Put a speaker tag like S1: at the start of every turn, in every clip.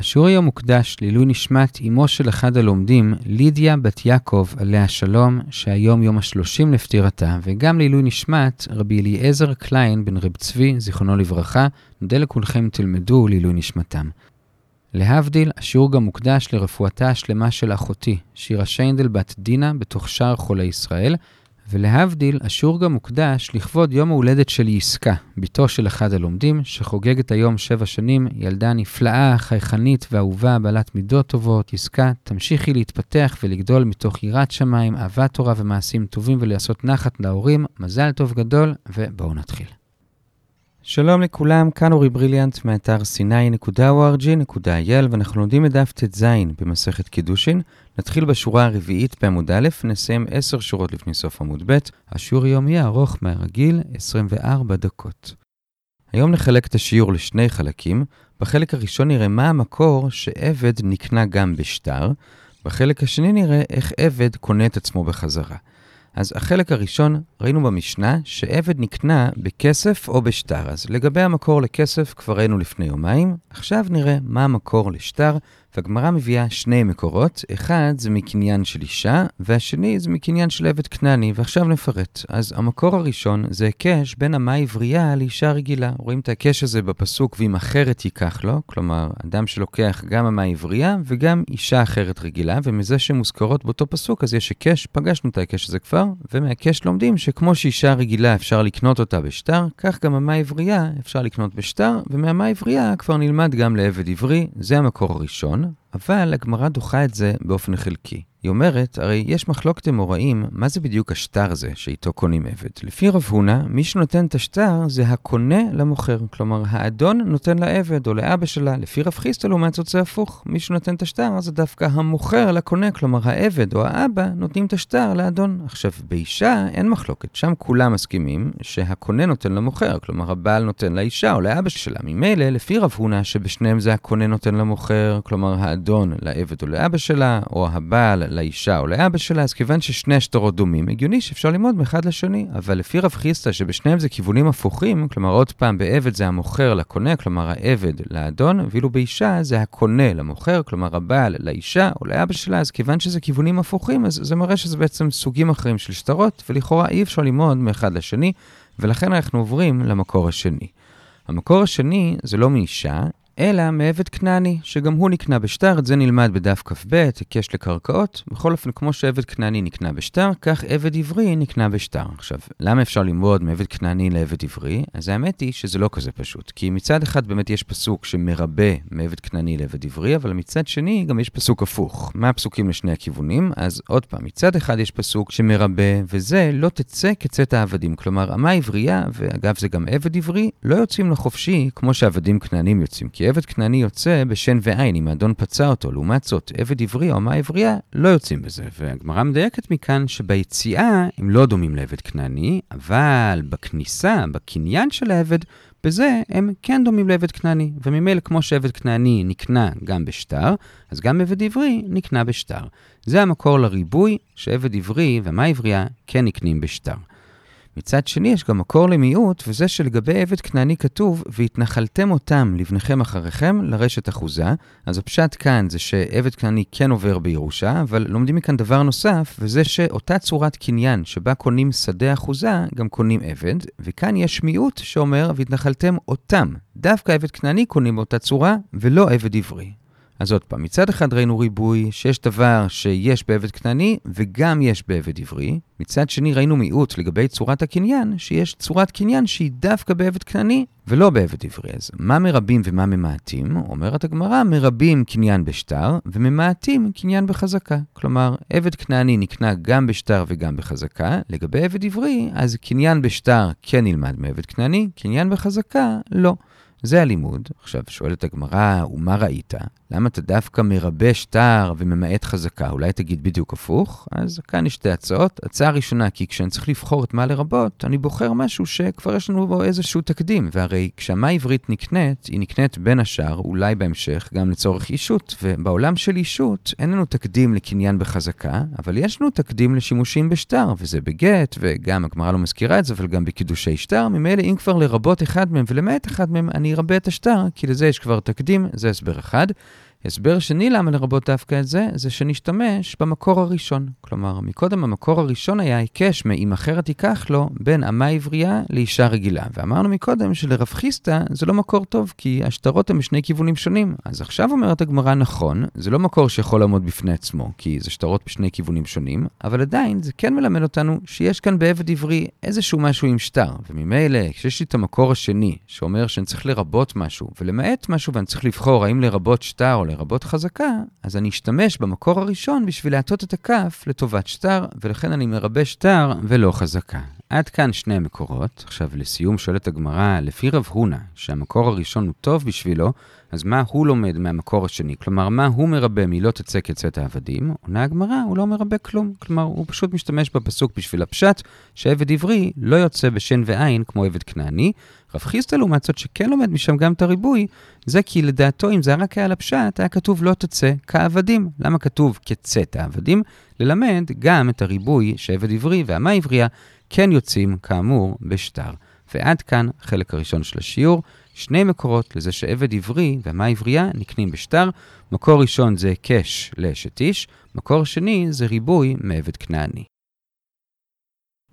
S1: השיעור היום מוקדש לעילוי נשמת אמו של אחד הלומדים, לידיה בת יעקב, עליה שלום, שהיום יום השלושים לפטירתה, וגם לעילוי נשמת רבי אליעזר קליין בן רב צבי, זיכרונו לברכה, נודה לכולכם תלמדו לעילוי נשמתם. להבדיל, השיעור גם מוקדש לרפואתה השלמה של אחותי, שירה שיינדל בת דינה, בתוך שער חולי ישראל, ולהבדיל, השיעור גם מוקדש לכבוד יום ההולדת של יסקה, בתו של אחד הלומדים, שחוגגת היום שבע שנים, ילדה נפלאה, חייכנית ואהובה, בעלת מידות טובות. יסקה, תמשיכי להתפתח ולגדול מתוך יראת שמיים, אהבת תורה ומעשים טובים ולעשות נחת להורים. מזל טוב גדול, ובואו נתחיל. שלום לכולם, כאן אורי בריליאנט מאתר sny.org.il ואנחנו לומדים את דף ט"ז במסכת קידושין. נתחיל בשורה הרביעית בעמוד א', נסיים עשר שורות לפני סוף עמוד ב'. השיעור היום יהיה ארוך מהרגיל, 24 דקות. היום נחלק את השיעור לשני חלקים. בחלק הראשון נראה מה המקור שעבד נקנה גם בשטר. בחלק השני נראה איך עבד קונה את עצמו בחזרה. אז החלק הראשון, ראינו במשנה שעבד נקנה בכסף או בשטר. אז לגבי המקור לכסף כבר ראינו לפני יומיים, עכשיו נראה מה המקור לשטר, והגמרא מביאה שני מקורות, אחד זה מקניין של אישה, והשני זה מקניין של עבד כנעני, ועכשיו נפרט. אז המקור הראשון זה היקש בין אמה עברייה לאישה רגילה. רואים את ההיקש הזה בפסוק, ואם אחרת ייקח לו, כלומר, אדם שלוקח גם אמה עברייה וגם אישה אחרת רגילה, ומזה שמוזכרות באותו פסוק, אז יש היקש, פגשנו את ההיקש הזה כבר, ומההיקש לומדים שכמו שאישה רגילה אפשר לקנות אותה בשטר, כך גם אמה עברייה אפשר לקנות בשטר, ומאמה עברייה כבר נלמד גם לעבד עברי, זה המקור הראשון. אבל הגמרא דוחה את זה באופן חלקי. היא אומרת, הרי יש מחלוקת אמוראים, מה זה בדיוק השטר הזה שאיתו קונים עבד? לפי רב הונא, מי שנותן את השטר זה הקונה למוכר. כלומר, האדון נותן לעבד או לאבא שלה. לפי רב חיסטה לעומת זאת זה הפוך. מי שנותן את השטר זה דווקא המוכר לקונה, כלומר העבד או האבא נותנים את השטר לאדון. עכשיו, באישה אין מחלוקת, שם כולם מסכימים שהקונה נותן למוכר, כלומר הבעל נותן לאישה או לאבא שלה. ממילא, לפי רב הונא, שבשניהם זה הקונה נותן למוכר, כלומר האדון לעבד או לאבא שלה, או הבעל לאישה או לאבא שלה, אז כיוון ששני השטרות דומים, הגיוני שאפשר ללמוד מאחד לשני. אבל לפי רב חיסטה, שבשניהם זה כיוונים הפוכים, כלומר עוד פעם, בעבד זה המוכר לקונה, כלומר העבד לאדון, ואילו באישה זה הקונה למוכר, כלומר הבעל לאישה או לאבא שלה, אז כיוון שזה כיוונים הפוכים, אז זה מראה שזה בעצם סוגים אחרים של שטרות, ולכאורה אי אפשר ללמוד מאחד לשני, ולכן אנחנו עוברים למקור השני. המקור השני זה לא מאישה, אלא מעבד כנעני, שגם הוא נקנה בשטר, את זה נלמד בדף כ"ב, היקש לקרקעות. בכל אופן, כמו שעבד כנעני נקנה בשטר, כך עבד עברי נקנה בשטר. עכשיו, למה אפשר ללמוד מעבד כנעני לעבד עברי? אז האמת היא שזה לא כזה פשוט. כי מצד אחד באמת יש פסוק שמרבה מעבד כנעני לעבד עברי, אבל מצד שני גם יש פסוק הפוך. מה הפסוקים לשני הכיוונים? אז עוד פעם, מצד אחד יש פסוק שמרבה, וזה לא תצא כצאת העבדים. כלומר, אמה עברייה, ואגב זה גם עבד עברי, לא יוצאים לחופשי כמו שעבדים כנענים יוצאים. כי עבד כנעני יוצא בשן ועין, אם האדון פצע אותו. לעומת זאת, עבד עברי או אמה עברייה לא יוצאים בזה. והגמרא מדייקת מכאן שביציאה הם לא דומים לעבד כנעני, אבל בכניסה, בקניין של העבד, בזה הם כן דומים לעבד כנעני. וממילא כמו שעבד כנעני נקנה גם בשטר, אז גם עבד עברי נקנה בשטר. זה המקור לריבוי שעבד עברי ומה עברייה כן נקנים בשטר. מצד שני, יש גם מקור למיעוט, וזה שלגבי עבד כנעני כתוב, והתנחלתם אותם לבניכם אחריכם לרשת אחוזה. אז הפשט כאן זה שעבד כנעני כן עובר בירושה, אבל לומדים מכאן דבר נוסף, וזה שאותה צורת קניין שבה קונים שדה אחוזה, גם קונים עבד, וכאן יש מיעוט שאומר, והתנחלתם אותם. דווקא עבד כנעני קונים באותה צורה, ולא עבד עברי. אז עוד פעם, מצד אחד ראינו ריבוי, שיש דבר שיש בעבד כנעני וגם יש בעבד עברי. מצד שני ראינו מיעוט לגבי צורת הקניין, שיש צורת קניין שהיא דווקא בעבד כנעני ולא בעבד עברי. אז מה מרבים ומה ממעטים? אומרת הגמרא, מרבים קניין בשטר וממעטים קניין בחזקה. כלומר, עבד כנעני נקנה גם בשטר וגם בחזקה. לגבי עבד עברי, אז קניין בשטר כן נלמד מעבד כנעני, קניין בחזקה לא. זה הלימוד. עכשיו, שואלת הגמרא, ומה ראית? למה אתה דווקא מרבה שטר וממעט חזקה? אולי תגיד בדיוק הפוך? אז כאן יש שתי הצעות. הצעה ראשונה, כי כשאני צריך לבחור את מה לרבות, אני בוחר משהו שכבר יש לנו בו איזשהו תקדים. והרי כשהמה עברית נקנית, היא נקנית בין השאר, אולי בהמשך, גם לצורך אישות. ובעולם של אישות, אין לנו תקדים לקניין בחזקה, אבל יש לנו תקדים לשימושים בשטר, וזה בגט, וגם הגמרא לא מזכירה את זה, אבל גם בקידושי שטר. ממילא, אם כבר לרבות אחד מהם ולמעט אחד מהם, אני ארבה את השטר, כי לזה יש כבר תקדים, זה הסבר אחד. הסבר שני למה לרבות דווקא את זה, זה שנשתמש במקור הראשון. כלומר, מקודם המקור הראשון היה היקש מ"אם אחרת ייקח לו" בין אמה עברייה לאישה רגילה. ואמרנו מקודם שלרב חיסטה זה לא מקור טוב, כי השטרות הן בשני כיוונים שונים. אז עכשיו אומרת הגמרא נכון, זה לא מקור שיכול לעמוד בפני עצמו, כי זה שטרות בשני כיוונים שונים, אבל עדיין זה כן מלמד אותנו שיש כאן בעבד עברי איזשהו משהו עם שטר. וממילא, כשיש לי את המקור השני, שאומר שאני צריך לרבות משהו, ולמעט משהו ואני צריך לבחור האם לרבות שטר או לרבות חזקה, אז אני אשתמש במקור הראשון בשביל להטות את הכף לטובת שטר, ולכן אני מרבה שטר ולא חזקה. עד כאן שני המקורות. עכשיו, לסיום שואלת הגמרא, לפי רב הונא, שהמקור הראשון הוא טוב בשבילו, אז מה הוא לומד מהמקור השני? כלומר, מה הוא מרבה מ"לא תצא כצאת העבדים"? עונה הגמרא, הוא לא מרבה כלום. כלומר, הוא פשוט משתמש בפסוק בשביל הפשט, שעבד עברי לא יוצא בשן ועין כמו עבד כנעני. רב חיסטה לעומת זאת, שכן לומד משם גם את הריבוי, זה כי לדעתו, אם זה רק היה לפשט, היה כתוב לא תצא כעבדים. למה כתוב כצאת העבדים? ללמד גם את הריבוי שעבד עברי והמה עברייה כן יוצאים, כאמור, בשטר. ועד כאן חלק הראשון של השיעור. שני מקורות לזה שעבד עברי ומה עברייה נקנים בשטר. מקור ראשון זה היקש לאשת איש, מקור שני זה ריבוי מעבד כנעני.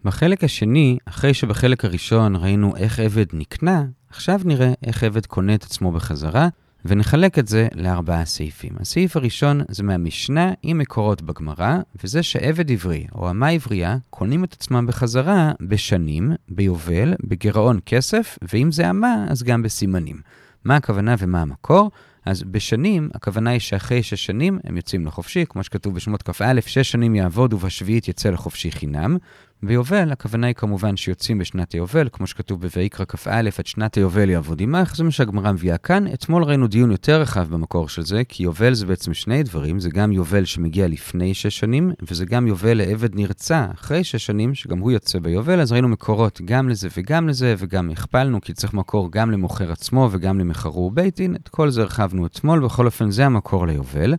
S1: בחלק השני, אחרי שבחלק הראשון ראינו איך עבד נקנה, עכשיו נראה איך עבד קונה את עצמו בחזרה, ונחלק את זה לארבעה סעיפים. הסעיף הראשון זה מהמשנה עם מקורות בגמרא, וזה שעבד עברי או אמה עברייה קונים את עצמם בחזרה בשנים, ביובל, בגירעון כסף, ואם זה אמה, אז גם בסימנים. מה הכוונה ומה המקור? אז בשנים, הכוונה היא שאחרי שש שנים הם יוצאים לחופשי, כמו שכתוב בשמות כ"א, שש שנים יעבוד ובשביעית יצא לחופשי חינם. ביובל, הכוונה היא כמובן שיוצאים בשנת היובל, כמו שכתוב בויקרא כ"א, עד שנת היובל יעבוד עמך, זה מה שהגמרא מביאה כאן. אתמול ראינו דיון יותר רחב במקור של זה, כי יובל זה בעצם שני דברים, זה גם יובל שמגיע לפני שש שנים, וזה גם יובל לעבד נרצע אחרי שש שנים, שגם הוא יוצא ביובל, אז ראינו מקורות גם לזה וגם לזה, וגם הכפלנו, כי צריך מקור גם למוכר עצמו וגם למחרור בית דין, את כל זה הרחבנו אתמול, בכל אופן זה המקור ליובל.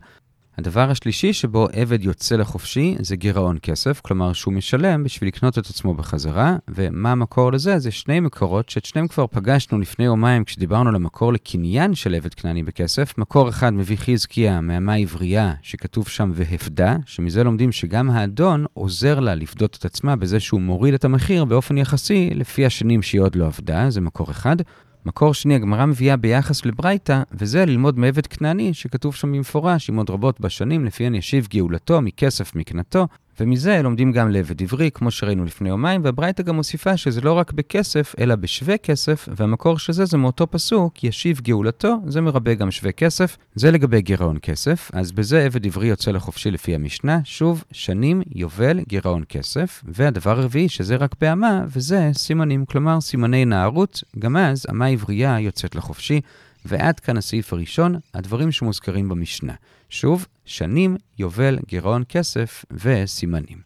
S1: הדבר השלישי שבו עבד יוצא לחופשי זה גירעון כסף, כלומר שהוא משלם בשביל לקנות את עצמו בחזרה, ומה המקור לזה? זה שני מקורות שאת שניהם כבר פגשנו לפני יומיים כשדיברנו על המקור לקניין של עבד כנעני בכסף. מקור אחד מביא חזקיה מהמה עברייה, שכתוב שם והפדה, שמזה לומדים שגם האדון עוזר לה לפדות את עצמה בזה שהוא מוריד את המחיר באופן יחסי לפי השנים שהיא עוד לא עבדה, זה מקור אחד. מקור שני, הגמרא מביאה ביחס לברייתא, וזה ללמוד מעבד כנעני, שכתוב שם במפורש, עם עוד רבות בשנים, לפיהן ישיב גאולתו מכסף מקנתו, ומזה לומדים גם לעבד עברי, כמו שראינו לפני יומיים, והברייתא גם מוסיפה שזה לא רק בכסף, אלא בשווה כסף, והמקור של זה זה מאותו פסוק, ישיב גאולתו, זה מרבה גם שווה כסף. זה לגבי גירעון כסף, אז בזה עבד עברי יוצא לחופשי לפי המשנה, שוב, שנים, יובל, גירעון כסף. והדבר הרביעי, שזה רק באמה, וזה סימנים, כלומר סימני נערות, גם אז אמה עברייה יוצאת לחופשי. ועד כאן הסעיף הראשון, הדברים שמוזכרים במשנה. שוב, שנים, יובל, גירעון כסף וסימנים.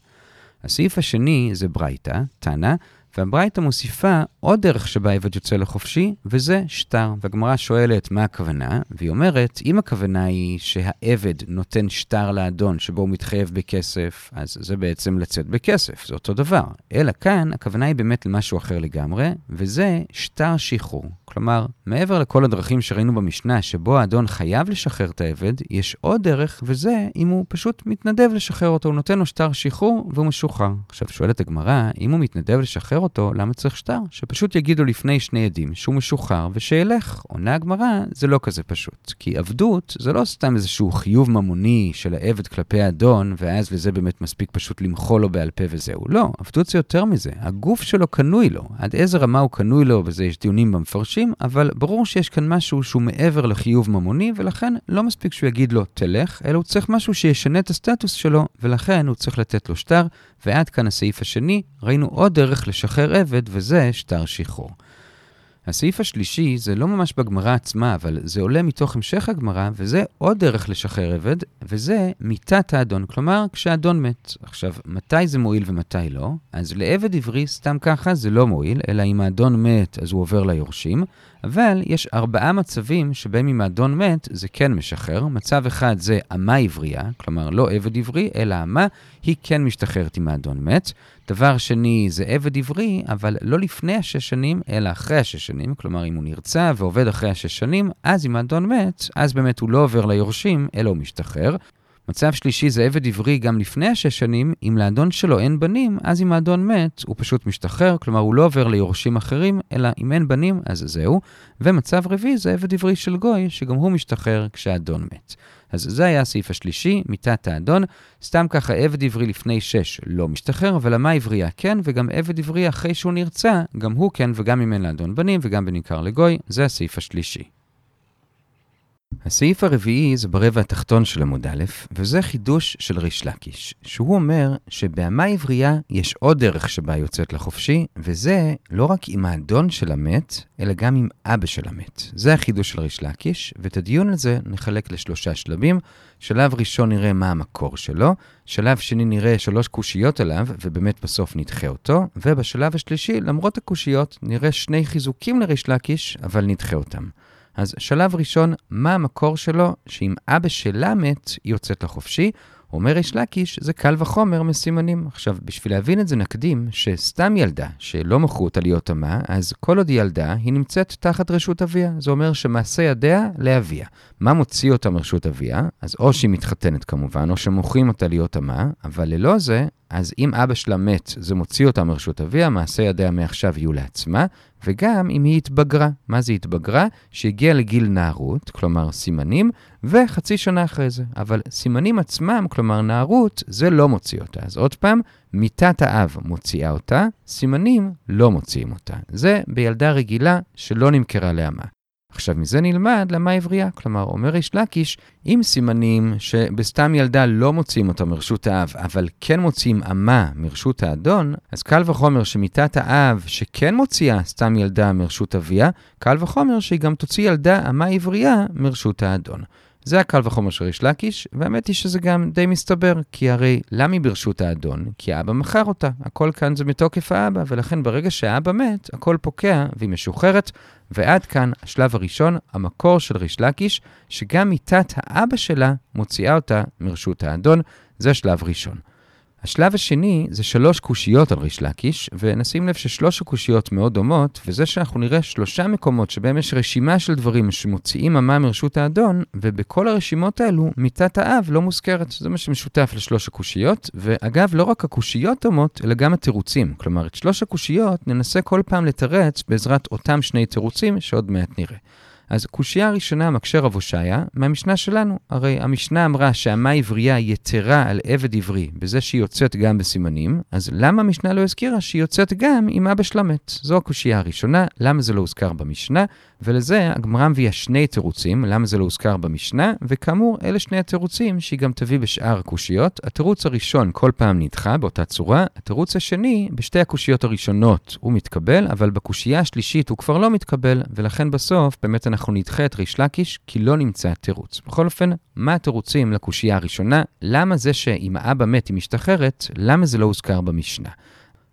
S1: הסעיף השני זה ברייתא, תנא, והברייתא מוסיפה עוד דרך שבה עבד יוצא לחופשי, וזה שטר. והגמרא שואלת מה הכוונה, והיא אומרת, אם הכוונה היא שהעבד נותן שטר לאדון שבו הוא מתחייב בכסף, אז זה בעצם לצאת בכסף, זה אותו דבר. אלא כאן, הכוונה היא באמת למשהו אחר לגמרי, וזה שטר שחרור. כלומר, מעבר לכל הדרכים שראינו במשנה שבו האדון חייב לשחרר את העבד, יש עוד דרך, וזה אם הוא פשוט מתנדב לשחרר אותו, הוא נותן לו שטר שחרור והוא משוחרר. עכשיו, שואלת הגמרא, אם הוא מתנדב לשחרר אותו, למה צריך שטר? שפשוט יגידו לפני שני עדים שהוא משוחרר ושילך. עונה הגמרא, זה לא כזה פשוט. כי עבדות זה לא סתם איזשהו חיוב ממוני של העבד כלפי האדון, ואז לזה באמת מספיק פשוט למחול לו בעל פה וזהו. לא, עבדות זה יותר מזה. הגוף שלו קנוי לו. עד איזה רמה הוא קנוי לו, וזה יש דיונים במפרשים, אבל ברור שיש כאן משהו שהוא מעבר לחיוב ממוני, ולכן לא מספיק שהוא יגיד לו תלך, אלא הוא צריך משהו שישנה את הסטטוס שלו, ולכן הוא צריך לתת לו שטר. ועד כאן הסעיף השני, ראינו עוד דרך לשחרר עבד, וזה שטר שחרור. הסעיף השלישי זה לא ממש בגמרא עצמה, אבל זה עולה מתוך המשך הגמרא, וזה עוד דרך לשחרר עבד, וזה מיתת האדון, כלומר, כשהאדון מת. עכשיו, מתי זה מועיל ומתי לא? אז לעבד עברי סתם ככה זה לא מועיל, אלא אם האדון מת אז הוא עובר ליורשים, אבל יש ארבעה מצבים שבהם אם האדון מת זה כן משחרר. מצב אחד זה אמה עברייה, כלומר לא עבד עברי, אלא אמה, היא כן משתחררת אם האדון מת. דבר שני זה עבד עברי, אבל לא לפני השש שנים, אלא אחרי השש שנים. כלומר, אם הוא נרצע ועובד אחרי השש שנים, אז אם האדון מת, אז באמת הוא לא עובר ליורשים, אלא הוא משתחרר. מצב שלישי זה עבד עברי גם לפני השש שנים, אם לאדון שלו אין בנים, אז אם האדון מת, הוא פשוט משתחרר, כלומר הוא לא עובר ליורשים אחרים, אלא אם אין בנים, אז זהו. ומצב רביעי זה עבד עברי של גוי, שגם הוא משתחרר כשהאדון מת. אז זה היה הסעיף השלישי, מיתת האדון. סתם ככה עבד עברי לפני שש לא משתחרר, אבל המה עברייה כן, וגם עבד עברי אחרי שהוא נרצע, גם הוא כן, וגם אם אין לאדון בנים, וגם בניכר לגוי, זה הסעיף השלישי. הסעיף הרביעי זה ברבע התחתון של עמוד א', וזה חידוש של ריש לקיש, שהוא אומר שבאמה עברייה יש עוד דרך שבה יוצאת לחופשי, וזה לא רק עם האדון של המת, אלא גם עם אבא של המת. זה החידוש של ריש לקיש, ואת הדיון הזה נחלק לשלושה שלבים. שלב ראשון נראה מה המקור שלו, שלב שני נראה שלוש קושיות עליו, ובאמת בסוף נדחה אותו, ובשלב השלישי, למרות הקושיות, נראה שני חיזוקים לריש לקיש, אבל נדחה אותם. אז שלב ראשון, מה המקור שלו שאם אבא שלה מת, היא יוצאת לחופשי? אומר ריש לקיש, זה קל וחומר מסימנים. עכשיו, בשביל להבין את זה נקדים שסתם ילדה שלא מכרו אותה להיות אמה, אז כל עוד היא ילדה, היא נמצאת תחת רשות אביה. זה אומר שמעשה ידיה לאביה. מה מוציא אותה מרשות אביה? אז או שהיא מתחתנת כמובן, או שמוכרים אותה להיות אמה, אבל ללא זה, אז אם אבא שלה מת, זה מוציא אותה מרשות אביה, מעשה ידיה מעכשיו יהיו לעצמה, וגם אם היא התבגרה. מה זה התבגרה? שהגיעה לגיל נערות, כלומר סימנים, וחצי שנה אחרי זה. אבל סימנים עצמם, כלומר נערות, זה לא מוציא אותה. אז עוד פעם, מיתת האב מוציאה אותה, סימנים לא מוציאים אותה. זה בילדה רגילה שלא נמכרה לאמה. עכשיו, מזה נלמד למה עברייה. כלומר, אומר ריש לקיש, אם סימנים שבסתם ילדה לא מוציאים אותה מרשות האב, אבל כן מוציאים אמה מרשות האדון, אז קל וחומר שמיתת האב שכן מוציאה סתם ילדה מרשות אביה, קל וחומר שהיא גם תוציא ילדה אמה עברייה מרשות האדון. זה הקל וחומר של ריש לקיש, והאמת היא שזה גם די מסתבר, כי הרי למה היא ברשות האדון? כי האבא מכר אותה. הכל כאן זה מתוקף האבא, ולכן ברגע שהאבא מת, הכל פוקע והיא משוחררת, ועד כאן השלב הראשון, המקור של ריש לקיש, שגם מיתת האבא שלה מוציאה אותה מרשות האדון. זה שלב ראשון. השלב השני זה שלוש קושיות על ריש לקיש, ונשים לב ששלוש הקושיות מאוד דומות, וזה שאנחנו נראה שלושה מקומות שבהם יש רשימה של דברים שמוציאים אמה מרשות האדון, ובכל הרשימות האלו מיתת האב לא מוזכרת. זה מה שמשותף לשלוש הקושיות, ואגב, לא רק הקושיות דומות, אלא גם התירוצים. כלומר, את שלוש הקושיות ננסה כל פעם לתרץ בעזרת אותם שני תירוצים שעוד מעט נראה. אז קושייה הראשונה מקשה רב הושעיה מהמשנה שלנו. הרי המשנה אמרה שהמה עברייה יתרה על עבד עברי בזה שהיא יוצאת גם בסימנים, אז למה המשנה לא הזכירה שהיא יוצאת גם עם אבא שלה מת? זו הקושייה הראשונה, למה זה לא הוזכר במשנה? ולזה הגמרא מביאה שני תירוצים, למה זה לא הוזכר במשנה, וכאמור, אלה שני התירוצים שהיא גם תביא בשאר הקושיות. התירוץ הראשון כל פעם נדחה באותה צורה, התירוץ השני, בשתי הקושיות הראשונות הוא מתקבל, אבל בקושייה השלישית הוא כבר לא מתקבל, ולכן בסוף באמת אנחנו נדחה את ריש לקיש, כי לא נמצא תירוץ. בכל אופן, מה התירוצים לקושייה הראשונה? למה זה שאם האבא מת היא משתחררת, למה זה לא הוזכר במשנה?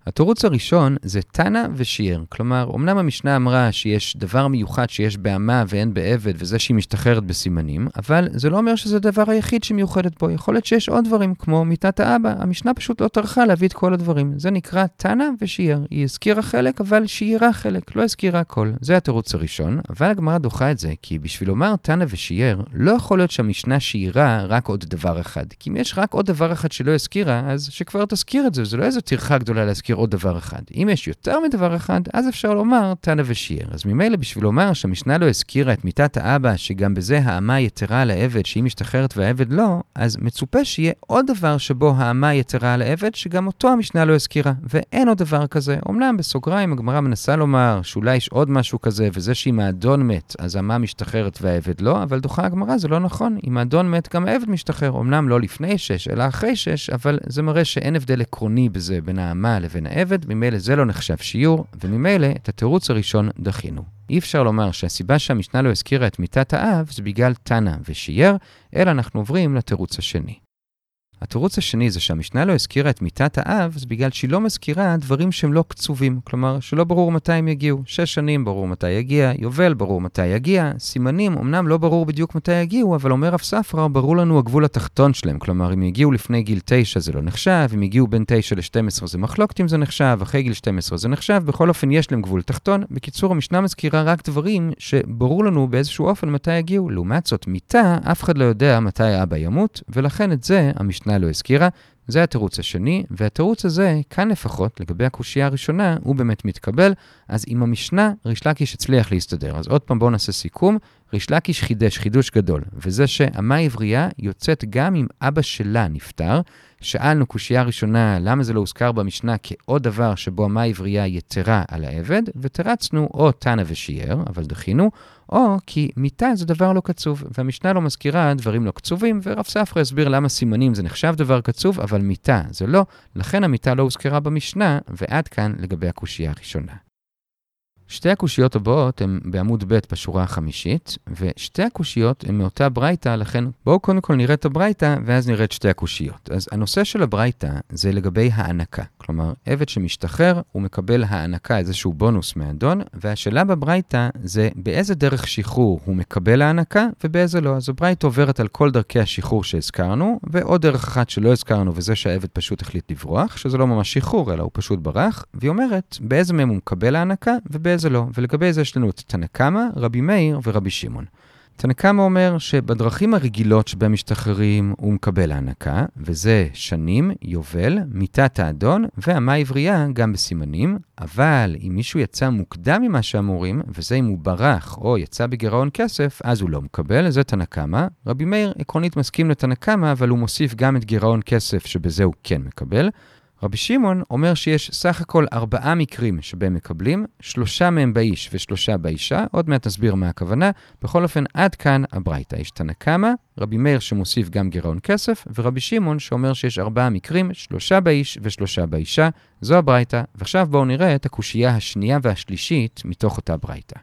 S1: התירוץ הראשון זה תנא ושיער. כלומר, אמנם המשנה אמרה שיש דבר מיוחד שיש באמה ואין בעבד, וזה שהיא משתחררת בסימנים, אבל זה לא אומר שזה הדבר היחיד שמיוחדת בו. יכול להיות שיש עוד דברים, כמו מיתת האבא. המשנה פשוט לא טרחה להביא את כל הדברים. זה נקרא תנא ושיער. היא הזכירה חלק, אבל שיערה חלק, לא הזכירה הכל. זה התירוץ הראשון, אבל הגמרא דוחה את זה, כי בשביל לומר תנא ושיער, לא יכול להיות שהמשנה שיערה רק עוד דבר אחד. כי אם יש רק עוד דבר אחד שלא הזכירה, אז שכבר תזכיר את זה, זה לא איזו טרחה גדולה להזכיר עוד דבר אחד. אם יש יותר מדבר אחד, אז אפשר לומר תנא ושיער. אז ממילא בשביל לומר שהמשנה לא הזכירה את מיתת האבא, שגם בזה האמה יתרה על העבד, שהיא משתחררת והעבד לא, אז מצופה שיהיה עוד דבר שבו האמה יתרה על העבד, שגם אותו המשנה לא הזכירה. ואין עוד דבר כזה. אמנם בסוגריים הגמרא מנסה לומר שאולי יש עוד משהו כזה, וזה שאם האדון מת, אז האמה משתחררת והעבד לא, אבל דוחה הגמרא, זה לא נכון. אם האדון מת, גם העבד משתחרר. אמנם לא לפני שש, אלא אחרי שש, אבל זה מראה שאין הבדל עקרוני בזה בין האמה לבין העבד, ממילא זה לא נחשב שיעור, וממילא את התירוץ הראשון דחינו. אי אפשר לומר שהסיבה שהמשנה לא הזכירה את מיתת האב זה בגלל תנא ושיער, אלא אנחנו עוברים לתירוץ השני. התירוץ השני זה שהמשנה לא הזכירה את מיתת האב, זה בגלל שהיא לא מזכירה דברים שהם לא קצובים. כלומר, שלא ברור מתי הם יגיעו. שש שנים ברור מתי יגיע, יובל ברור מתי יגיע, סימנים אמנם לא ברור בדיוק מתי יגיעו, אבל אומר רב ספרא, ברור לנו הגבול התחתון שלהם. כלומר, אם יגיעו לפני גיל 9 זה לא נחשב, אם יגיעו בין 9 ל-12 זה מחלוקת אם זה נחשב, אחרי גיל 12 זה נחשב, בכל אופן יש להם גבול תחתון. בקיצור, המשנה מזכירה רק דברים שברור לנו באיזשהו אופן מתי יגיעו. לעומת זאת, מיתה, אף אחד לא יודע מתי האבא ימות, ולכן את זה המשנה לא הזכירה. זה התירוץ השני, והתירוץ הזה, כאן לפחות, לגבי הקושייה הראשונה, הוא באמת מתקבל. אז עם המשנה, ריש לקיש הצליח להסתדר. אז עוד פעם בואו נעשה סיכום. ריש לקיש חידש חידוש גדול, וזה שאמה עברייה יוצאת גם אם אבא שלה נפטר. שאלנו קושייה ראשונה, למה זה לא הוזכר במשנה כעוד דבר שבו אמה עברייה יתרה על העבד, ותרצנו או תנא ושיער, אבל דחינו, או כי מיתה זה דבר לא קצוב, והמשנה לא מזכירה דברים לא קצובים, ורב ספרא הסביר למה סימנים זה נחשב דבר קצוב, אבל מיתה זה לא, לכן המיתה לא הוזכרה במשנה, ועד כאן לגבי הקושייה הראשונה. שתי הקושיות הבאות הן בעמוד ב' בשורה החמישית, ושתי הקושיות הן מאותה ברייתא, לכן בואו קודם כל נראה את הברייתא, ואז נראה את שתי הקושיות. אז הנושא של הברייתא זה לגבי הענקה. כלומר, עבד שמשתחרר, הוא מקבל הענקה, איזשהו בונוס מהאדון, והשאלה בברייתא זה באיזה דרך שחרור הוא מקבל הענקה ובאיזה לא. אז הברייתא עוברת על כל דרכי השחרור שהזכרנו, ועוד דרך אחת שלא הזכרנו, וזה שהעבד פשוט החליט לברוח, שזה לא ממש שחרור, אלא הוא פשוט ברח, והיא אומרת באיזה מהם הוא מקבל הענקה ובאיזה לא. ולגבי זה יש לנו את תנא קמא, רבי מאיר ורבי שמעון. תנא קמא אומר שבדרכים הרגילות שבהם משתחררים הוא מקבל הענקה, וזה שנים, יובל, מיתת האדון והמה עברייה גם בסימנים, אבל אם מישהו יצא מוקדם ממה שאמורים, וזה אם הוא ברח או יצא בגירעון כסף, אז הוא לא מקבל, זה תנא קמא. רבי מאיר עקרונית מסכים לתנא קמא, אבל הוא מוסיף גם את גירעון כסף שבזה הוא כן מקבל. רבי שמעון אומר שיש סך הכל ארבעה מקרים שבהם מקבלים, שלושה מהם באיש ושלושה באישה, עוד מעט נסביר מה הכוונה. בכל אופן, עד כאן הברייתא. יש תנא קמא, רבי מאיר שמוסיף גם גירעון כסף, ורבי שמעון שאומר שיש ארבעה מקרים, שלושה באיש ושלושה באישה. זו הברייתא, ועכשיו בואו נראה את הקושייה השנייה והשלישית מתוך אותה ברייתא.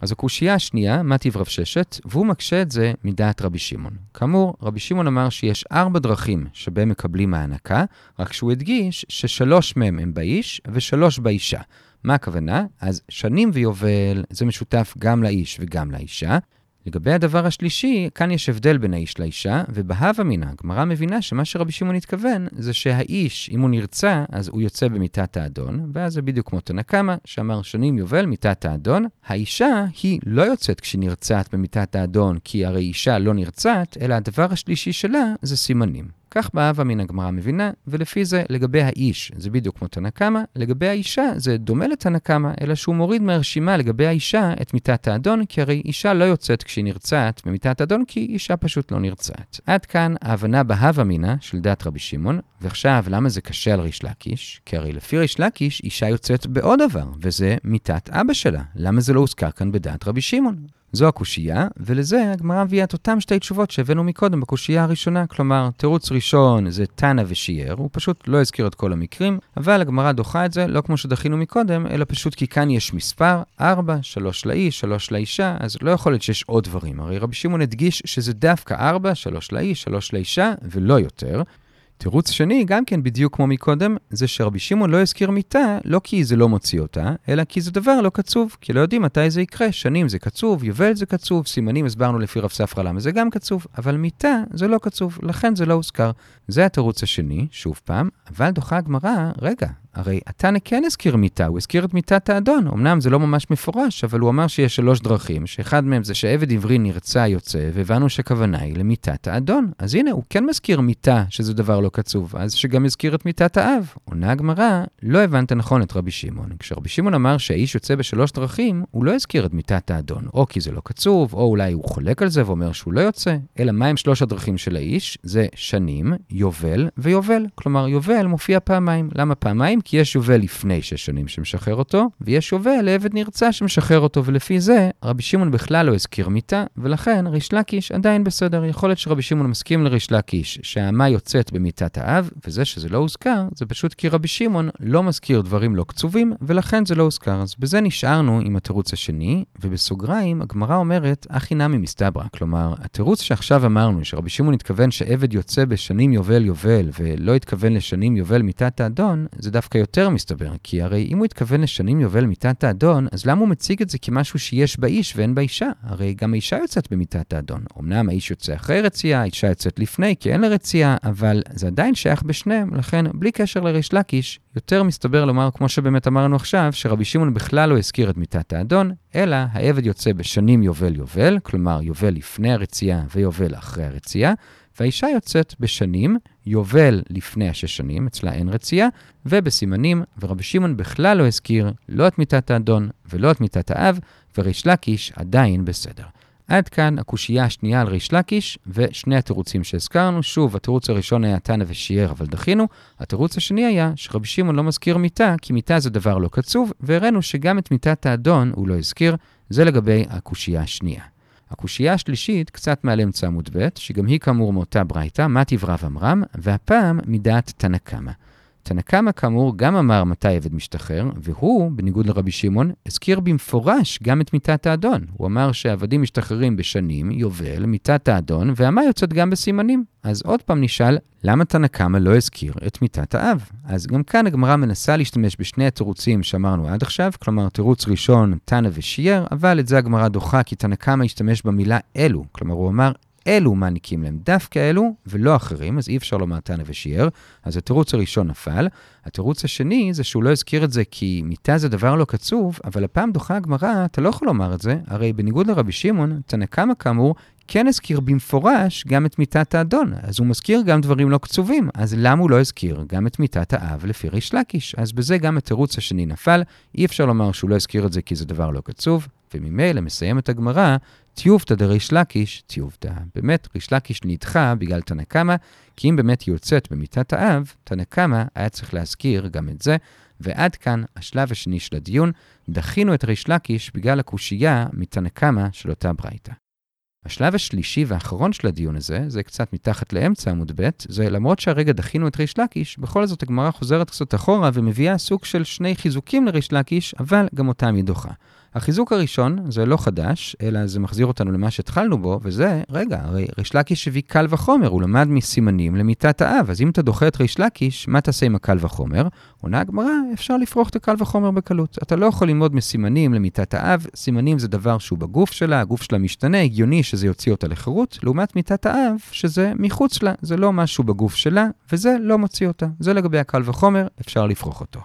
S1: אז הקושייה השנייה, מה טיב רב ששת, והוא מקשה את זה מדעת רבי שמעון. כאמור, רבי שמעון אמר שיש ארבע דרכים שבהם מקבלים הענקה, רק שהוא הדגיש ששלוש מהם הם באיש ושלוש באישה. מה הכוונה? אז שנים ויובל זה משותף גם לאיש וגם לאישה, לגבי הדבר השלישי, כאן יש הבדל בין האיש לאישה, ובהווה מינא, הגמרא מבינה שמה שרבי שמעון התכוון, זה שהאיש, אם הוא נרצע, אז הוא יוצא במיטת האדון, ואז זה בדיוק כמו תנא קמא, שאמר שנים יובל מיטת האדון. האישה, היא לא יוצאת כשהיא נרצעת במיטת האדון, כי הרי אישה לא נרצעת, אלא הדבר השלישי שלה זה סימנים. כך באהבה מן הגמרא מבינה, ולפי זה לגבי האיש זה בדיוק כמו תנא קמא, לגבי האישה זה דומה לתנא קמא, אלא שהוא מוריד מהרשימה לגבי האישה את מיתת האדון, כי הרי אישה לא יוצאת כשהיא נרצעת במיתת האדון, כי אישה פשוט לא נרצעת. עד כאן ההבנה בהווה מינא של דת רבי שמעון, ועכשיו למה זה קשה על ריש לקיש? כי הרי לפי ריש לקיש אישה יוצאת בעוד דבר, וזה מיתת אבא שלה. למה זה לא הוזכר כאן בדת רבי שמעון? זו הקושייה, ולזה הגמרא מביאה את אותם שתי תשובות שהבאנו מקודם בקושייה הראשונה. כלומר, תירוץ ראשון זה תנא ושיער, הוא פשוט לא הזכיר את כל המקרים, אבל הגמרא דוחה את זה לא כמו שדחינו מקודם, אלא פשוט כי כאן יש מספר, 4, 3 לאיש, 3 לאישה, אז לא יכול להיות שיש עוד דברים. הרי רבי שמעון הדגיש שזה דווקא 4, 3 לאיש, 3 לאישה, ולא יותר. תירוץ שני, גם כן בדיוק כמו מקודם, זה שרבי שמעון לא הזכיר מיתה, לא כי זה לא מוציא אותה, אלא כי זה דבר לא קצוב, כי לא יודעים מתי זה יקרה. שנים זה קצוב, יובל זה קצוב, סימנים הסברנו לפי רב ספרא למה זה גם קצוב, אבל מיתה זה לא קצוב, לכן זה לא הוזכר. זה התירוץ השני, שוב פעם, אבל דוחה הגמרא, רגע, הרי התנא כן הזכיר מיתה, הוא הזכיר את מיתת האדון. אמנם זה לא ממש מפורש, אבל הוא אמר שיש שלוש דרכים, שאחד מהם זה שעבד עברי נרצע יוצא, והבנו שכוונה היא למיתת האדון. אז הנה, הוא כן מזכיר מיתה, שזה דבר לא קצוב, אז שגם הזכיר את מיתת האב. עונה הגמרא, לא הבנת נכון את רבי שמעון. כשרבי שמעון אמר שהאיש יוצא בשלוש דרכים, הוא לא הזכיר את מיתת האדון, או כי זה לא קצוב, או אולי הוא חולק על זה ואומר שהוא לא יוצא, אלא מהם שלוש הדרכים של האיש? זה שנים, יובל ויובל. כלומר, יובל מופיע פעמיים. למה פעמיים? שניים, כי יש יובל לפני שש שנים שמשחרר אותו, ויש יובל לעבד נרצע שמשחרר אותו, ולפי זה רבי שמעון בכלל לא הזכיר מיתה, ולכן ריש לקיש עדיין בסדר. יכול להיות שרבי שמעון מסכים לריש לקיש שהאמה יוצאת במיתת האב, וזה שזה לא הוזכר, זה פשוט כי רבי שמעון לא מזכיר דברים לא קצובים, ולכן זה לא הוזכר. אז בזה נשארנו עם התירוץ השני, ובסוגריים הגמרא אומרת, אחי נמי מסתברא. כלומר, התירוץ שעכשיו אמרנו, שרבי שמעון התכוון שעבד יוצא בשנים יובל יובל, ולא התכוון לשנים יובל מיתת האדון, זה דווקא יותר מסתבר. כי הרי אם הוא התכוון לשנים יובל מיתת האדון, אז למה הוא מציג את זה כמשהו שיש באיש ואין באישה? הרי גם האישה יוצאת במיתת האדון. אמנם האיש יוצא אחרי רצייה, האישה יוצאת לפני, כי אין לה רצייה, אבל זה עדיין שייך בשניהם, לכן בלי קשר לריש לקיש, יותר מסתבר לומר, כמו שבאמת אמרנו עכשיו, שרבי שמעון בכלל לא הזכיר את מיתת האדון, אלא העבד יוצא בשנים יובל יובל, כלומר יובל לפני הרצייה ויובל אחרי הרצייה, והאישה יוצאת בשנים, יובל לפני השש שנים, אצלה אין רצייה, ובסימנים, ורבי שמעון בכלל לא הזכיר לא את מיתת האדון ולא את מיתת האב, וריש לקיש עדיין בסדר. עד כאן הקושייה השנייה על ריש לקיש, ושני התירוצים שהזכרנו. שוב, התירוץ הראשון היה תנא ושיער, אבל דחינו. התירוץ השני היה שרבי שמעון לא מזכיר מיתה, כי מיתה זה דבר לא קצוב, והראינו שגם את מיתת האדון הוא לא הזכיר. זה לגבי הקושייה השנייה. הקושייה השלישית, קצת מעל אמצע עמוד ב', שגם היא כאמור מאותה ברייתא, מה תברא ואמרם, והפעם מדעת תנא קמא. תנא קמא כאמור גם אמר מתי עבד משתחרר, והוא, בניגוד לרבי שמעון, הזכיר במפורש גם את מיתת האדון. הוא אמר שעבדים משתחררים בשנים, יובל, מיתת האדון, והמה יוצאת גם בסימנים. אז עוד פעם נשאל, למה תנא קמא לא הזכיר את מיתת האב? אז גם כאן הגמרא מנסה להשתמש בשני התירוצים שאמרנו עד עכשיו, כלומר תירוץ ראשון, תנא ושיער, אבל את זה הגמרא דוחה כי תנא קמא השתמש במילה אלו. כלומר, הוא אמר, אלו מעניקים להם, דווקא אלו ולא אחרים, אז אי אפשר לומר תנא ושיער. אז התירוץ הראשון נפל. התירוץ השני זה שהוא לא הזכיר את זה כי מיתה זה דבר לא קצוב, אבל הפעם דוחה הגמרא, אתה לא יכול לומר את זה, הרי בניגוד לרבי שמעון, תנא קמא כאמור, כן הזכיר במפורש גם את מיתת האדון, אז הוא מזכיר גם דברים לא קצובים, אז למה הוא לא הזכיר גם את מיתת האב לפי ריש לקיש? אז בזה גם התירוץ השני נפל, אי אפשר לומר שהוא לא הזכיר את זה כי זה דבר לא קצוב, וממילא מסיימת הגמרא, טיובתא דריש לקיש, טיובתא. באמת, ריש לקיש נדחה בגלל תנא קמא, כי אם באמת היא יוצאת במיתת האב, תנא קמא היה צריך להזכיר גם את זה. ועד כאן השלב השני של הדיון, דחינו את ריש לקיש בגלל הקושייה מתנא קמא של אותה ברייתא. השלב השלישי והאחרון של הדיון הזה, זה קצת מתחת לאמצע עמוד ב', זה למרות שהרגע דחינו את ריש לקיש, בכל זאת הגמרא חוזרת קצת אחורה ומביאה סוג של שני חיזוקים לריש לקיש, אבל גם אותם היא דוחה. החיזוק הראשון זה לא חדש, אלא זה מחזיר אותנו למה שהתחלנו בו, וזה, רגע, הרי ריש לקיש הביא קל וחומר, הוא למד מסימנים למיתת האב, אז אם אתה דוחה את ריש לקיש, מה תעשה עם הקל וחומר? עונה הגמרא, אפשר לפרוח את הקל וחומר בקלות. אתה לא יכול ללמוד מסימנים למיתת האב, סימנים זה דבר שהוא בגוף שלה, הגוף שלה משתנה, הגיוני שזה יוציא אותה לחירות, לעומת מיתת האב, שזה מחוץ לה, זה לא משהו בגוף שלה, וזה לא מוציא אותה. זה לגבי הקל וחומר, אפשר לפרוח אותו.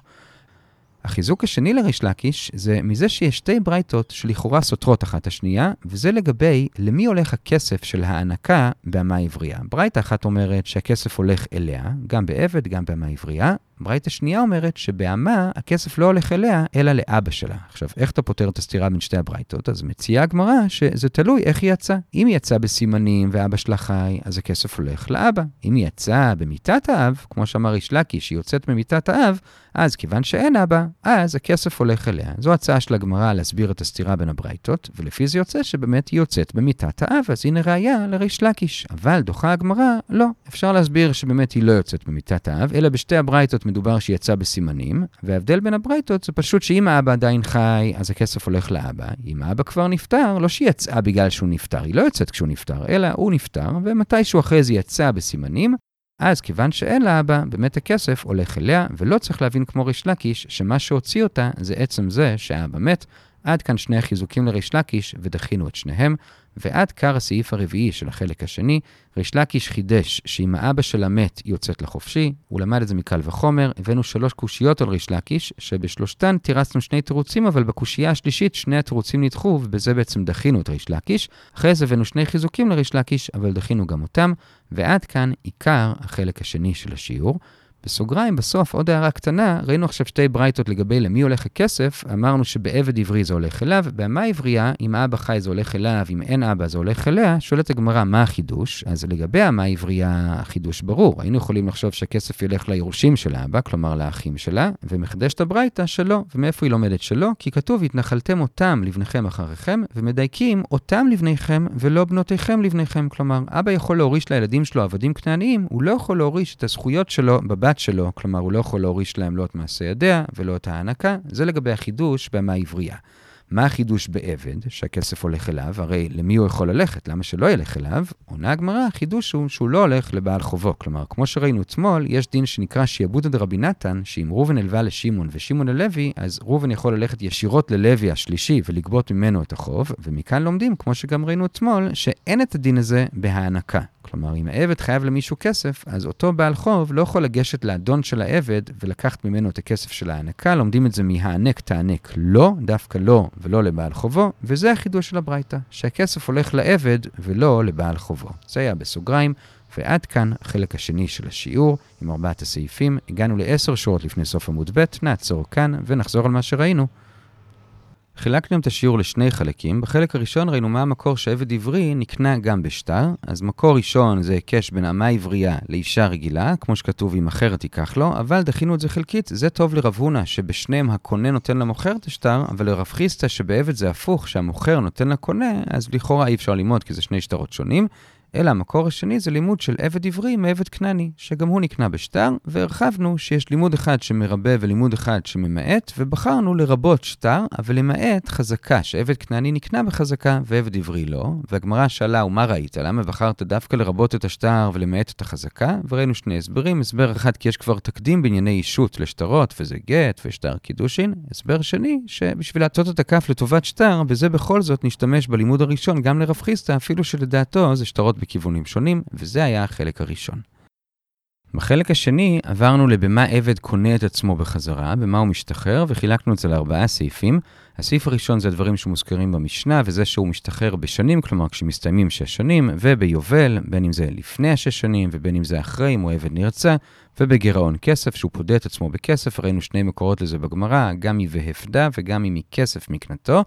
S1: החיזוק השני לריש לקיש זה מזה שיש שתי ברייתות שלכאורה סותרות אחת השנייה, וזה לגבי למי הולך הכסף של ההענקה באמה עברייה. ברייתה אחת אומרת שהכסף הולך אליה, גם בעבד, גם באמה עברייה. ברייתה שנייה אומרת שבאמה הכסף לא הולך אליה, אלא לאבא שלה. עכשיו, איך אתה פותר את הסתירה בין שתי הברייתות? אז מציעה הגמרא שזה תלוי איך היא יצאה. אם היא יצאה בסימנים ואבא שלה חי, אז הכסף הולך לאבא. אם היא יצאה במיטת האב, כמו שאמר ריש לקיש, שהיא יוצאת ממיטת האב, אז כיוון שאין אבא, אז הכסף הולך אליה. זו הצעה של הגמרא להסביר את הסתירה בין הברייתות, ולפי זה יוצא שבאמת היא יוצאת במיטת האב, אז הנה ראיה לריש לקיש. אבל דוחה הגמרא, לא. אפשר להסביר שבאמת היא לא יוצאת במיטת האב, אלא בשתי הברייתות מדובר שהיא יצאה בסימנים, וההבדל בין הברייתות זה פשוט שאם האבא עדיין חי, אז הכסף הולך לאבא. אם האבא כבר נפטר, לא שהיא יצאה בגלל שהוא נפטר, היא לא יוצאת כשהוא נפטר, אלא הוא נפטר, ומתישהו אחרי זה יצא בסימנים, אז כיוון שאין לה אבא, באמת הכסף הולך אליה, ולא צריך להבין כמו ריש לקיש, שמה שהוציא אותה זה עצם זה שהאבא מת. עד כאן שני החיזוקים לריש לקיש, ודחינו את שניהם. ועד קר הסעיף הרביעי של החלק השני, ריש לקיש חידש שאם האבא של המת יוצאת לחופשי, הוא למד את זה מקל וחומר, הבאנו שלוש קושיות על ריש לקיש, שבשלושתן תירצנו שני תירוצים, אבל בקושייה השלישית שני התירוצים נדחו, ובזה בעצם דחינו את ריש לקיש. אחרי זה הבאנו שני חיזוקים לריש לקיש, אבל דחינו גם אותם, ועד כאן עיקר החלק השני של השיעור. בסוגריים, בסוף, עוד הערה קטנה, ראינו עכשיו שתי ברייתות לגבי למי הולך הכסף, אמרנו שבעבד עברי זה הולך אליו, באמה עברייה, אם האבא חי זה הולך אליו, אם אין אבא זה הולך אליה, שואלת הגמרא, מה החידוש? אז לגבי האמה עברייה, החידוש ברור. היינו יכולים לחשוב שהכסף ילך ליורשים של האבא, כלומר לאחים שלה, ומחדשת הברייתא שלא. ומאיפה היא לומדת שלא? כי כתוב, התנחלתם אותם לבניכם אחריכם, ומדייקים אותם לבניכם ולא בנותיכם לבניכם. כלומר, אבא יכול להוריש לילדים שלו עבדים כנעניים, הוא לא יכול להוריש את הזכויות שלו בבת שלו, כלומר, הוא לא יכול להוריש להם לא את מעשה ידיה ולא את ההענקה. זה לגבי החידוש בהמה עברייה. מה החידוש בעבד, שהכסף הולך אליו? הרי למי הוא יכול ללכת? למה שלא ילך אליו? עונה הגמרא, החידוש הוא שהוא לא הולך לבעל חובו. כלומר, כמו שראינו אתמול, יש דין שנקרא שיעבוד עד רבי נתן, שאם ראובן הלווה לשמעון ושמעון ללוי, אז ראובן יכול ללכת ישירות ללוי השלישי ולגבות ממנו את החוב, ומכאן לומדים, כמו שגם ראינו אתמול, שאין את הדין הזה בהענקה. כלומר, אם העבד חייב למישהו כסף, אז אותו בעל חוב לא יכול לגשת לאדון של העבד ולקחת ממנו את הכסף של ההענקה. לומדים את זה מהענק תענק לא, דווקא לא ולא לבעל חובו, וזה החידוש של הברייתא, שהכסף הולך לעבד ולא לבעל חובו. זה היה בסוגריים. ועד כאן החלק השני של השיעור עם ארבעת הסעיפים. הגענו לעשר שורות לפני סוף עמוד ב', נעצור כאן ונחזור על מה שראינו. חילקנו את השיעור לשני חלקים. בחלק הראשון ראינו מה המקור שעבד עברי נקנה גם בשטר. אז מקור ראשון זה היקש בין אמה עברייה לאישה רגילה, כמו שכתוב אם אחרת תיקח לו, אבל דחינו את זה חלקית. זה טוב לרב הונא, שבשניהם הקונה נותן למוכר את השטר, אבל לרב חיסטה שבעבד זה הפוך, שהמוכר נותן לקונה, אז לכאורה אי אפשר ללמוד כי זה שני שטרות שונים. אלא המקור השני זה לימוד של עבד עברי מעבד כנעני, שגם הוא נקנה בשטר, והרחבנו שיש לימוד אחד שמרבה ולימוד אחד שממעט, ובחרנו לרבות שטר, אבל למעט חזקה, שעבד כנעני נקנה בחזקה ועבד עברי לא, והגמרא שאלה, ומה ראית? למה בחרת דווקא לרבות את השטר ולמעט את החזקה? וראינו שני הסברים, הסבר אחד כי יש כבר תקדים בענייני אישות לשטרות, וזה גט ושטר קידושין, הסבר שני, שבשביל להטות את הכף לטובת שטר, בזה בכל זאת נשתמש בלימוד הראשון גם לרב חיסטה, אפילו שלדעתו זה שטרות בכיוונים שונים, וזה היה החלק הראשון. בחלק השני עברנו לבמה עבד קונה את עצמו בחזרה, במה הוא משתחרר, וחילקנו את זה לארבעה סעיפים. הסעיף הראשון זה הדברים שמוזכרים במשנה, וזה שהוא משתחרר בשנים, כלומר כשמסתיימים שש שנים, וביובל, בין אם זה לפני השש שנים, ובין אם זה אחרי, אם הוא עבד נרצה, ובגירעון כסף, שהוא פודה את עצמו בכסף, ראינו שני מקורות לזה בגמרא, גם מ"והפדה" וגם מ"מכסף מקנתו",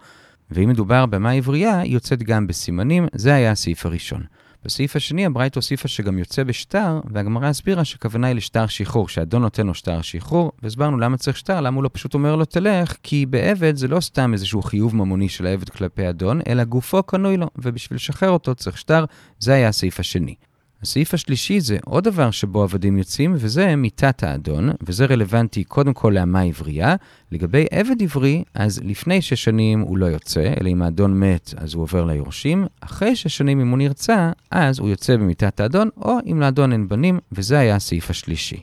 S1: ואם מדובר במה עברייה, היא יוצאת גם בסימנים, זה היה הסעיף הראשון. בסעיף השני הברית הוסיפה שגם יוצא בשטר, והגמרא הסבירה שכוונה היא לשטר שחרור, שאדון נותן לו שטר שחרור, והסברנו למה צריך שטר, למה הוא לא פשוט אומר לו תלך, כי בעבד זה לא סתם איזשהו חיוב ממוני של העבד כלפי אדון, אלא גופו קנוי לו, ובשביל לשחרר אותו צריך שטר, זה היה הסעיף השני. הסעיף השלישי זה עוד דבר שבו עבדים יוצאים, וזה מיתת האדון, וזה רלוונטי קודם כל לאמה עברייה. לגבי עבד עברי, אז לפני שש שנים הוא לא יוצא, אלא אם האדון מת, אז הוא עובר ליורשים. אחרי שש שנים, אם הוא נרצע, אז הוא יוצא במיתת האדון, או אם לאדון אין בנים, וזה היה הסעיף השלישי.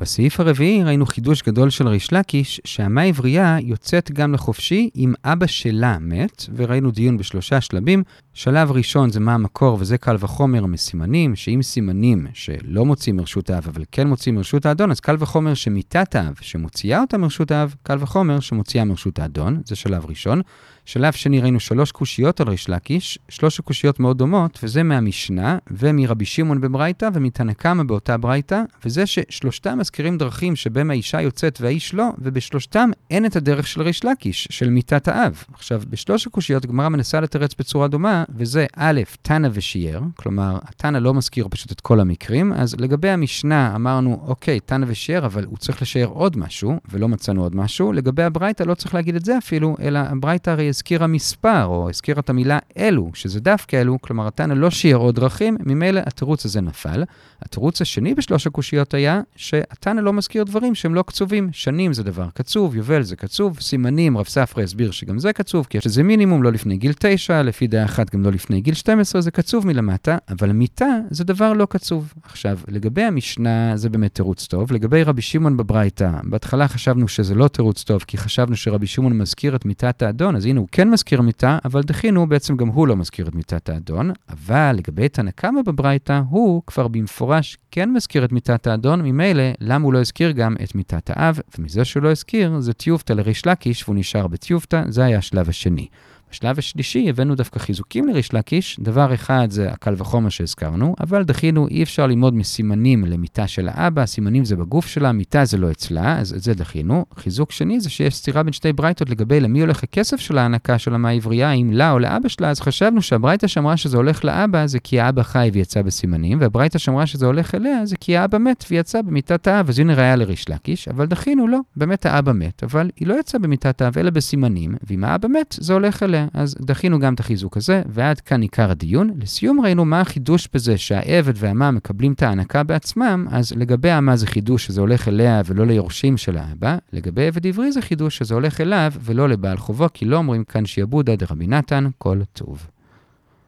S1: בסעיף הרביעי ראינו חידוש גדול של ריש לקיש, שהמה עברייה יוצאת גם לחופשי אם אבא שלה מת, וראינו דיון בשלושה שלבים. שלב ראשון זה מה המקור, וזה קל וחומר מסימנים, שאם סימנים שלא מוצאים מרשות האב, אבל כן מוצאים מרשות האדון, אז קל וחומר שמיתת האב, שמוציאה אותה מרשות האב, קל וחומר שמוציאה מרשות האדון, זה שלב ראשון. שלב שני ראינו שלוש קושיות על ריש לקיש, שלוש קושיות מאוד דומות, וזה מהמשנה, ומרבי שמעון בברייתא, ומתנא קמא באותה ברייתא, וזה ששלושתם מזכירים דרכים שבהם האישה יוצאת והאיש לא, ובשלושתם אין את הדרך של ריש לקיש, של מיתת האב. עכשיו, בשלוש הקושיות הגמרא מנסה לתרץ בצורה דומה, וזה א', תנא ושיער, כלומר, התנא לא מזכיר פשוט את כל המקרים, אז לגבי המשנה אמרנו, אוקיי, תנא ושיער, אבל הוא צריך לשער עוד משהו, ולא מצאנו עוד משהו. לגבי הברייתא לא צריך להגיד את זה אפילו, אלא הברייתא הרי הזכירה מספר, או הזכירה את המילה אלו, שזה דווקא אלו, כלומר, התנא לא שיער עוד דרכים, ממילא התירוץ הזה נפל. התירוץ השני בשלוש הקושיות היה שהתנא לא מזכיר דברים שהם לא קצובים. שנים זה דבר קצוב, יובל זה קצוב, סימנים, רב ספרא הסביר שגם זה קצוב, כי יש לזה מינימום לא לפני גיל 9, לפי דעה אחת גם לא לפני גיל 12, זה קצוב מלמטה, אבל מיתה זה דבר לא קצוב. עכשיו, לגבי המשנה זה באמת תירוץ טוב. לגבי רבי שמעון בברייתא, בהתחלה חשבנו שזה לא תירוץ טוב, כי חשבנו שרבי שמעון מזכיר את מיתת האדון, אז הנה הוא כן מזכיר מיתה, אבל דחינו, בעצם גם הוא לא מזכיר את מיתת האדון. אבל לגבי תנא קמא בברייתא, הוא כבר במפורש כן מזכיר את מיתת האדון, ממילא, למה הוא לא הזכיר גם את מיתת האב? ומזה שהוא לא הזכיר, זה טיובטה לריש לקיש, והוא נשאר בטיובטה, זה היה השלב השני. בשלב השלישי הבאנו דווקא חיזוקים לריש לקיש, דבר אחד זה הקל וחומר שהזכרנו, אבל דחינו, אי אפשר ללמוד מסימנים למיטה של האבא, סימנים זה בגוף שלה, מיטה זה לא אצלה, אז את זה דחינו. חיזוק שני זה שיש סתירה בין שתי ברייתות לגבי למי הולך הכסף של ההנקה של המה העברייה, אם לה או לאבא שלה, אז חשבנו שהברייתא שאמרה שזה הולך לאבא זה כי האבא חי ויצא בסימנים, והברייתא שאמרה שזה הולך אליה זה כי האבא מת ויצא במיטת האב, אז הנה ראיה לריש לקיש, אבל דחינו, לא, באמת האבא מת, אבל היא לא יצאה במיטת האב אלא בסימנים, ואם האבא מת, זה הולך אליה. אז דחינו גם את החיזוק הזה, ועד כאן עיקר הדיון. לסיום ראינו מה החידוש בזה שהעבד והמה מקבלים את ההנקה בעצמם, אז לגבי המה זה חידוש שזה הולך אליה ולא ליורשים של האבא, לגבי עבד עברי זה חידוש שזה הולך אליו ולא לבעל חובו, כי לא אומרים כאן שיעבוד עד רבי נתן, כל טוב.